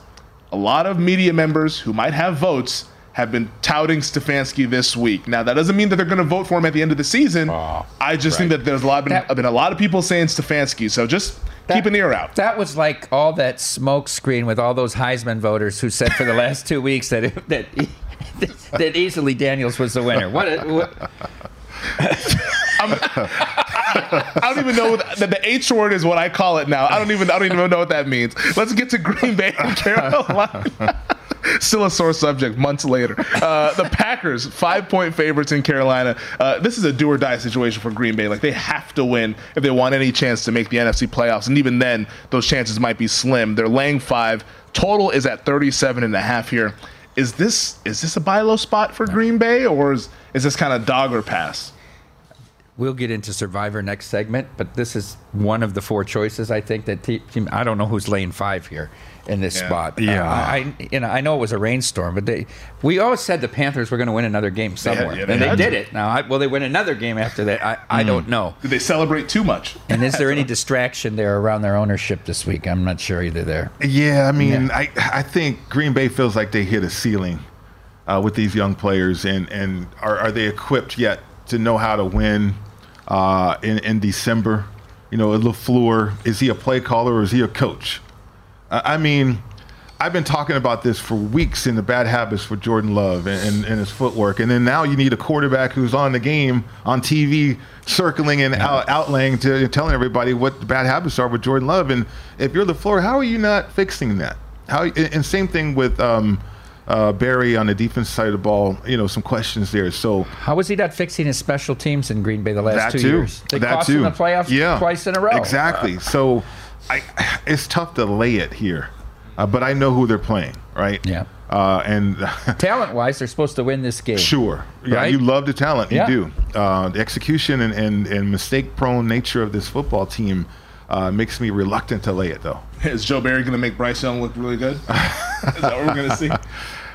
a lot of media members who might have votes have been touting Stefanski this week. Now that doesn't mean that they're going to vote for him at the end of the season. Ah, I just think that there's a lot been, That- been a lot of people saying Stefanski. So just keep an ear out. That was like all that smoke screen with all those Heisman voters who said for the last two weeks that that that easily Daniels was the winner. What? what I don't even know what, that the H word is what I call it now. I don't even I don't even know what that means. Let's get to Green Bay and Carolina. Still a sore subject months later. Uh, the Packers, five point favorites in Carolina. Uh, this is a do or die situation for Green Bay. Like they have to win if they want any chance to make the NFC playoffs. And even then, those chances might be slim. They're laying five. Total is at 37 and a half here. Is this is this a buy low spot for Green Bay or is, is this kind of dog or pass? We'll get into Survivor next segment, but this is one of the four choices I think that te- team. I don't know who's laying five here in this Yeah. spot. Yeah. Uh, I you know I know it was a rainstorm, but they we always said the Panthers were going to win another game had- somewhere, yeah, they and they did to. it. Now, I, will they win another game after that? I, I don't know. Did they celebrate too much? And is there any distraction there around their ownership this week? I'm not sure either. There. Yeah, I mean, I I think Green Bay feels like they hit a ceiling uh, with these young players, and and are, are they equipped yet to know how to win uh, in in December? You know, LaFleur is he a play caller or is he a coach? I mean, I've been talking about this for weeks in the bad habits for Jordan Love and, and, and his footwork, and then now you need a quarterback who's on the game on TV, circling and out, outlaying to telling everybody what the bad habits are with Jordan Love. And if you're LaFleur, how are you not fixing that? How and and same thing with um, uh, Barry on the defense side of the ball. You know, some questions there. So How was he not fixing his special teams in Green Bay the last that two too. years? They that cost too. him the playoffs yeah. twice in a row. Exactly. so, I it's tough to lay it here, uh, but I know who they're playing, right? Yeah. Uh, and Talent wise, they're supposed to win this game. sure, yeah, Right? you love the talent, Yeah. you do. Uh, the execution and, and, and mistake-prone nature of this football team uh, makes me reluctant to lay it, though. Is Joe Barry going to make Bryce Young look really good? Is that what we're going to see?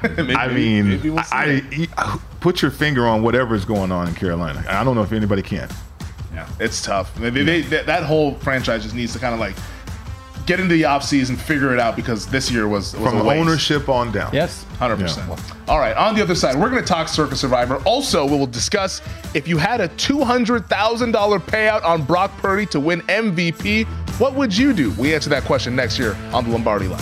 Maybe- I mean, maybe we'll I. I- put your finger on whatever's going on in Carolina. I don't know if anybody can. yeah, it's tough. They, they, that, that whole franchise just needs to kind of like get into the offseason, figure it out because this year was, was From a waste. ownership on down. Yes. 100%. All right, on the other side, we're going to talk Circa Survivor. Also, we will discuss if you had a $200,000 payout on Brock Purdy to win MVP, what would you do? We answer that question next year on the Lombardi line.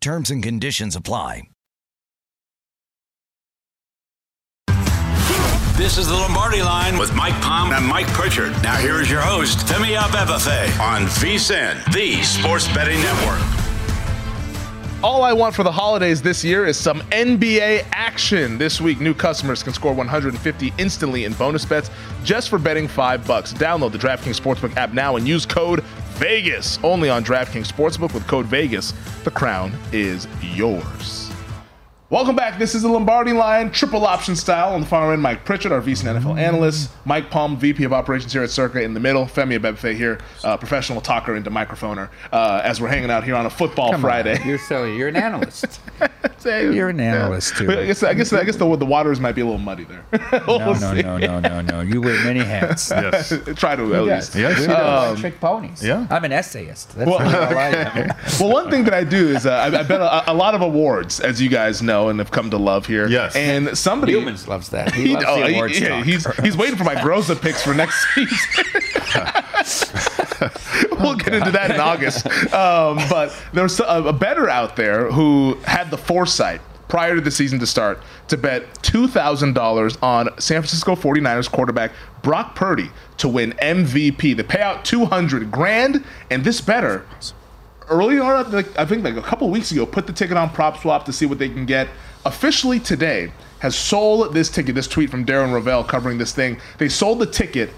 Terms and conditions apply. This is the Lombardi line with Mike Palm and Mike Pritchard. Now here is your host, Femi Abebefe on VSIN, the Sports Betting Network. All I want for the holidays this year is some NBA action. This week, new customers can score 150 instantly in bonus bets just for betting five bucks. Download the DraftKings Sportsbook app now and use code VEGAS. Only on DraftKings Sportsbook with code VEGAS. The crown is yours. Welcome back. This is the Lombardi line, triple option style. On the far end, Mike Pritchard, our VSiN NFL analyst. Mike Palm, VP of Operations here at Circa. In the middle, Femi Abebefe here, uh, professional talker into microphoner. Uh, as we're hanging out here on a football Come Friday. On. You're so you're an analyst. You're an analyst too. I guess I guess I guess the, the waters might be a little muddy there. We'll No, no, see. no, no, no, no. You wear many hats. Yes. Try to at least. Yes. We're Um, electric ponies. yeah. I'm an essayist. That's Well- am. well, one thing that I do is uh, I, I bet a, a lot of awards, as you guys know and have come to love here. Yes. And somebody Humans loves that. He, He, loves oh, the he- yeah, talk. he's he's waiting for my Groza picks for next season. we'll get into that in August. Um, but there's a, a better out there who had the foresight prior to the season to start to bet $2,000 on San Francisco 49ers quarterback Brock Purdy to win MVP. The payout 200 grand, and this better early on, like, I think like a couple weeks ago, put the ticket on PropSwap to see what they can get. Officially today has sold this ticket. This tweet from Darren Rovell covering this thing. They sold the ticket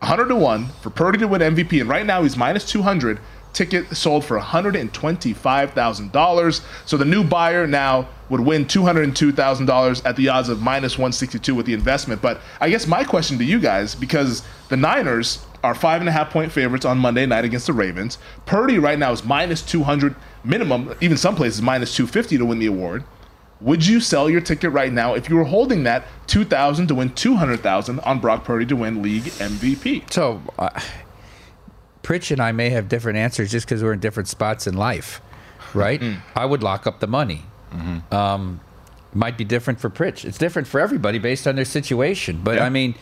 100 to 1 for Purdy to win MVP, and right now he's minus 200. Ticket sold for $125,000. So the new buyer now would win $202,000 at the odds of minus 162 with the investment. But I guess my question to you guys, because the Niners are five and a half point favorites on Monday night against the Ravens. Purdy right now is minus 200 minimum, even some places minus 250 to win the award. Would you sell your ticket right now if you were holding that 2000 to win 200,000 on Brock Purdy to win league MVP? So, uh, Pritch and I may have different answers just because we're in different spots in life, right? I would lock up the money. Um, might be different for Pritch. It's different for everybody based on their situation. But Yeah. I mean,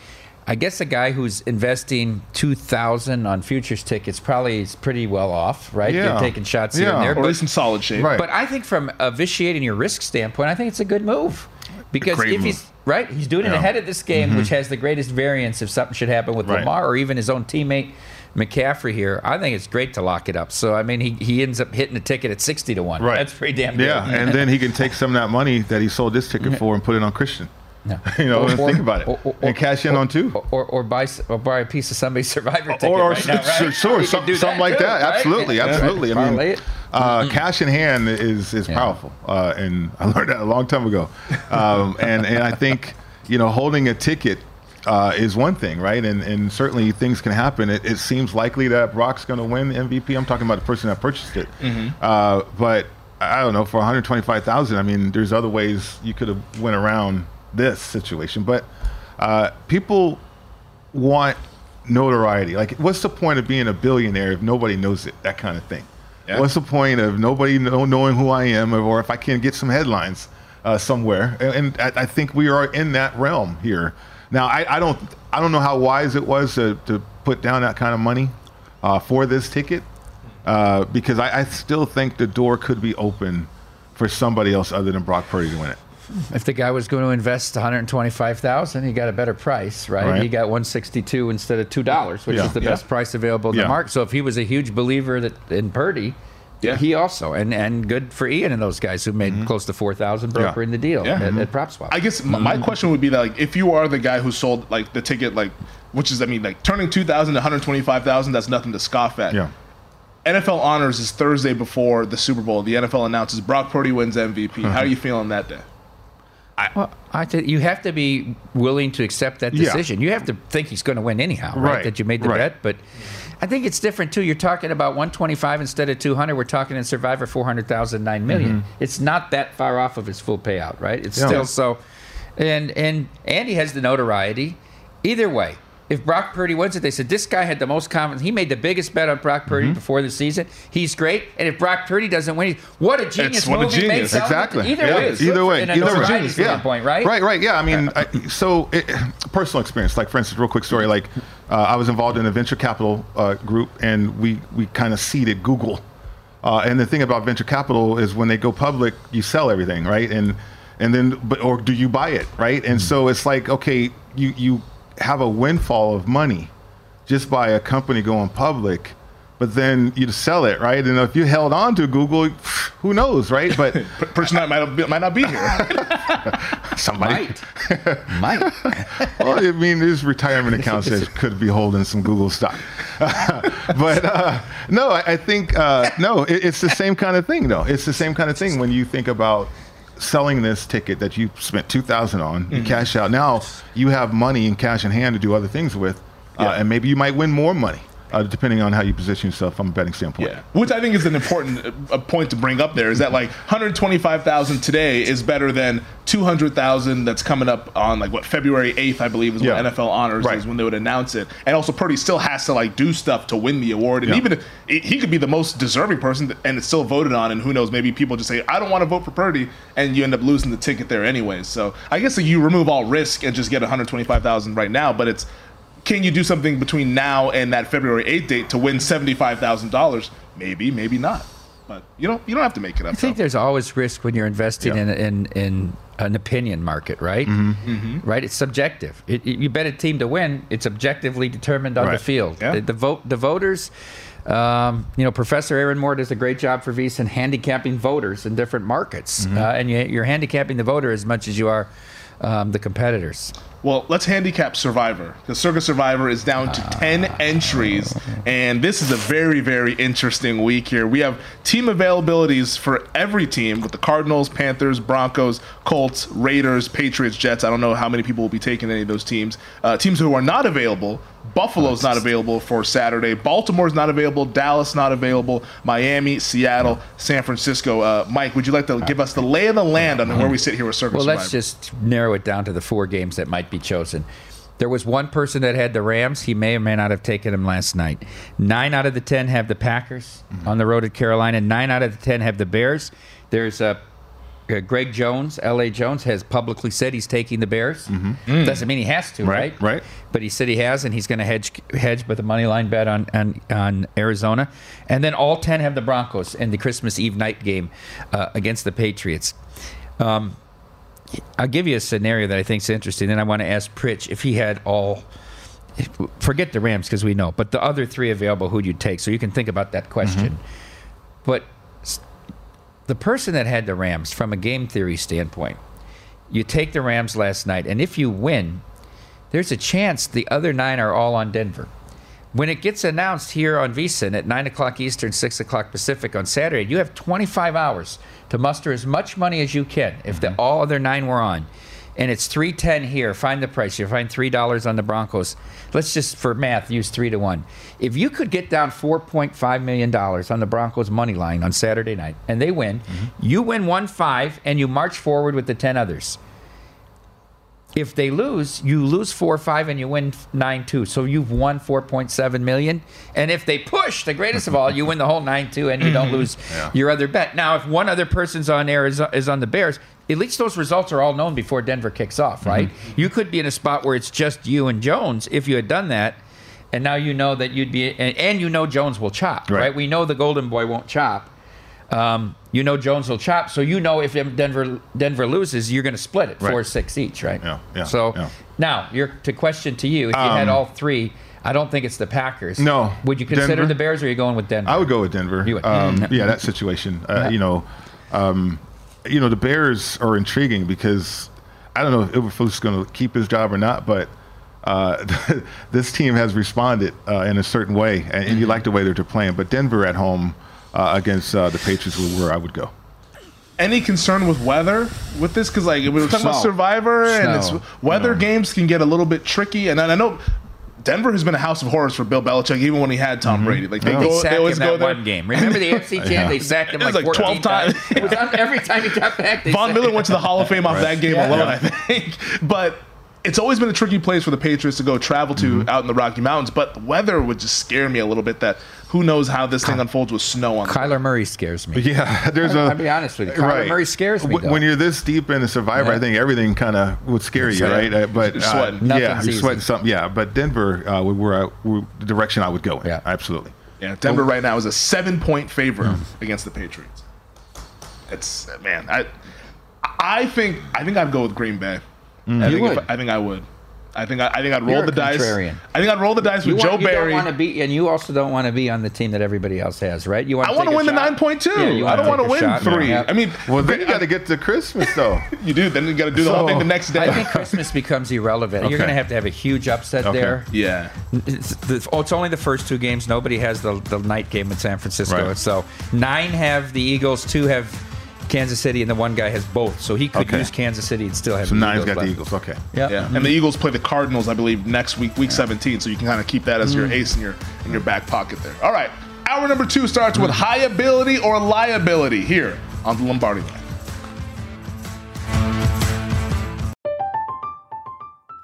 I guess a guy who's investing two thousand on futures tickets probably is pretty well off, right? Yeah. You're taking shots here and there. Or at but- least in solid shape. Right. but I think from a vitiating your risk standpoint, I think it's a good move because if he's right, he's doing it Yeah. Mm-hmm. ahead of this game, which has the greatest variance if something should happen with Right. Lamar or even his own teammate McCaffrey here. I think it's great to lock it up. So I mean, he, he ends up hitting the ticket at sixty to one. Right. That's pretty damn good. Yeah, and then he can take some of that money that he sold this ticket for and put it on Christian. No. You know, Or- or- think about it, or- or- and cash in on two. Or, or, buy or buy a piece of somebody's survivor ticket or, or right now, right? sure, sure, You some- can do something like too, that. right? Absolutely, Yeah. absolutely. I Parlay mean, uh, cash in hand is is Yeah. powerful, uh, and I learned that a long time ago. Um, and and I think you know holding a ticket. Uh, is one thing, right? And and certainly things can happen. It, it seems likely that Brock's going to win the MVP. I'm talking about the person that purchased it. Uh, but I don't know for 125,000. I mean, there's other ways you could have went around this situation. But uh, people want notoriety. Like, what's the point of being a billionaire if nobody knows it? That kind of thing. Yeah. What's the point of nobody know, knowing who I am, or if I can't get some headlines uh, somewhere? And, and I, I think we are in that realm here. Now, I, I don't, I don't know how wise it was to, to put down that kind of money uh, for this ticket, uh, because I, I still think the door could be open for somebody else other than Brock Purdy to win it. If the guy was going to invest 125,000, he got a better price, right? Right. He got 162 instead of two dollars, which Yeah. is the Yeah. best price available in Yeah. the market. So if he was a huge believer that in Purdy, Yeah. he also and and good for Ian and those guys who made mm-hmm. close to 4,000 brokering the deal Yeah. at, mm-hmm. at PropSwap. I guess my, my mm-hmm. question would be that, like, if you are the guy who sold like the ticket, like, which is, I mean, like turning two thousand to one hundred twenty-five thousand, that's nothing to scoff at. Yeah. NFL honors is Thursday before the Super Bowl. The NFL announces Brock Purdy wins MVP. How are you feeling that day? Well, I think you have to be willing to accept that Yeah. decision. You have to think he's going to win anyhow, right? Right. That you made the Right. bet, but I think it's different too. You're talking about 125 instead of 200. We're talking in Survivor 400,000, 9 million. It's not that far off of his full payout, right? It's Mm-hmm. Yeah. still so. And and Andy has the notoriety. Either way, if Brock Purdy wins it, they said this guy had the most confidence. He made the biggest bet on Brock Purdy Mm-hmm. before the season. He's great. And if Brock Purdy doesn't win, what a genius what a genius. Exactly. Either Yeah. way, good Either way. Either way. Yeah. standpoint, right? Right. Right. Yeah. I mean, I, so it, personal experience. Like for instance, real quick story. Like uh, I was involved in a venture capital uh, group, and we we kind of seeded Google. Uh, and the thing about venture capital is when they go public, you sell everything, right? And and then, but or do you buy it, right? And so it's like, okay, you you have a windfall of money just by a company going public, but then you sell it, right? And if you held on to Google, who knows, right? But person that might, not be- might not be here. somebody. Might. Might. well, I mean, there's retirement accounts that could be holding some Google stock. but uh, no, I, I think uh, no, it, it's the same kind of thing, though. It's the same kind of thing when you think about selling this ticket that you spent two thousand on, you Mhm. cash out. Now you have money and cash in hand to do other things with, uh, and maybe you might win more money. Uh, depending on how you position yourself from a betting standpoint. Yeah, which I think is an important uh, point to bring up. There is that like 125,000 today is better than 200,000 that's coming up on like what February 8th, I believe, is Yeah. when NFL honors Right. is when they would announce it. And also, Purdy still has to like do stuff to win the award. And Yeah. even if he he could be the most deserving person, and it's still voted on. And who knows, maybe people just say, "I don't want to vote for Purdy," and you end up losing the ticket there anyways. So I guess that you remove all risk and just get 125,000 right now. But it's can you do something between now and that February 8th date to win $75,000? Maybe, maybe not. But you don't you don't have to make it up. I think there's always risk when you're investing Yeah. in, in in an opinion market, right? Mhm. Right. It's subjective. It, it- you bet a team to win. It's objectively determined on the field. Yeah. The, the vote. The voters. Um, you know, Professor Aaron Moore does a great job for VSiN handicapping voters in different markets, Mhm. uh, and you, you're handicapping the voter as much as you are um, the competitors. Well, let's handicap Survivor. The Circa Survivor is down to 10 entries, and this is a very, very interesting week here. We have team availabilities for every team with the Cardinals, Panthers, Broncos, Colts, Raiders, Patriots, Jets. I don't know how many people will be taking any of those teams. Uh, teams who are not available Buffalo's not available for Saturday. Baltimore's not available. Dallas not available. Miami, Seattle, San Francisco. Uh, Mike, would you like to give us the lay of the land on where we sit here with Circa Survivor? Well, Survivor? let's just narrow it down to the four games that might be chosen. There was one person that had the Rams. He may or may not have taken them last night. Nine out of the ten have the Packers on the road at Carolina. Nine out of the ten have the Bears. There's a. Uh, Greg Jones, L.A. Jones, has publicly said he's taking the Bears. Mm. Doesn't mean he has to, right? Mm-hmm. Right. But he said he has, and he's going to hedge hedge with a money line bet on, on on Arizona. And then all ten have the Broncos in the Christmas Eve night game uh, against the Patriots. Um, I'll give you a scenario that I think is interesting. Then I want to ask Pritch if he had all. Forget the Rams because we know, but the other three available, who'd you take? So you can think about that question. Mm-hmm. But the person that had the Rams, from a game theory standpoint, you take the Rams last night, and if you win, there's a chance the other nine are all on Denver. When it gets announced here on VSIN at 9 o'clock Eastern, 6 o'clock Pacific on Saturday, you have 25 hours to muster as much money as you can if the, mm-hmm. all other nine were on. And it's 310 here. Find the price. You find $3 on the Broncos. Let's just, for math, use 3 to 1. If you could get down $4.5 million on the Broncos money line on Saturday night and they win, mm-hmm. you win 1 5 and you march forward with the 10 others. If they lose, you lose four five and you win nine two. So you've won four point seven million. And if they push, the greatest of all, you win the whole nine two and you don't mm-hmm. lose Yeah. your other bet. Now, if one other person's on air is is on the Bears, at least those results are all known before Denver kicks off, mm-hmm. right? You could be in a spot where it's just you and Jones if you had done that. And now you know that you'd be, and, and you know Jones will chop, Right. right? We know the Golden Boy won't chop. Um, you know Jones will chop, so you know if Denver Denver loses, you're going to split it Right. four six each, right? Yeah, yeah, So yeah. now, your to question to you: If you had Um, all three, I don't think it's the Packers. No. Would you consider Denver? the Bears, or are you going with Denver? I would go with Denver. You would. Um, yeah, that situation. Uh. You know, um, you know the Bears are intriguing because I don't know if Eberflus is going to keep his job or not, but uh, this team has responded uh, in a certain way, and, and Mm-hmm. you like the way they're playing. But Denver at home uh, against uh, the Patriots was where I would go. any concern with weather with this? Because like we were talking about Snow. Survivor, and Snow. it's weather games can get a little bit tricky. And I I know Denver has been a house of horrors for Bill Belichick, even when he had Tom Brady. Like they Mm-hmm. They go, sacked they always him go that there. one game. Remember the AFC champ? They sacked him It was like, like 14 12 times. It was on every time he got back. They Von sacked Miller him. went to the Hall of Fame off that game Yeah. alone, Yeah. I think. But it's always been a tricky place for the Patriots to go travel to Mm-hmm. out in the Rocky Mountains. But the weather would just scare me a little bit. That who knows how this thing unfolds with snow on. the Kyler Murray scares me. Yeah, there's a. I'll be honest with you. Kyler Murray scares me, though. When you're this deep in a Survivor, Yeah. I think everything kind of would scare you, Yeah. right? Uh, But You're uh, sweating. yeah, Nothing's you're sweating something. Yeah, but Denver uh, would where I, would- the direction I would go in. Yeah. absolutely. Yeah, Denver right now is a seven point favorite Hmm. against the Patriots. It's man, I I think I think I'd go with Green Bay. I You think if- would? I think I would. I think I, I think I'd roll You're a the dice. contrarian. I think I'd roll the dice You, with want, Joe you Barry. don't want to be, and you also don't want to be on the team that everybody else has, right? You want I want to win the nine point two. Yeah, I don't want want to win three. Yeah. I mean, Well, then you got to get to Christmas though. you do. Then you got to do the whole thing the next day. I think Christmas becomes irrelevant. You're going to have to have a huge upset Okay. there. yeah. It's, the, oh, it's only the first two games. Nobody has the, the night game in San Francisco. Right. So nine have the Eagles, two have Kansas City, and the one guy has both, so he could Okay. use Kansas City and still have. So the now he's got the left. Eagles. Okay. Yeah. Yeah, mm-hmm. and the Eagles play the Cardinals, I believe, next week, week 17. So you can kind of keep that as your mm. ace in your in your back pocket there. All right, hour number two starts with mm. high ability or liability here on the Lombardi line.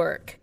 work.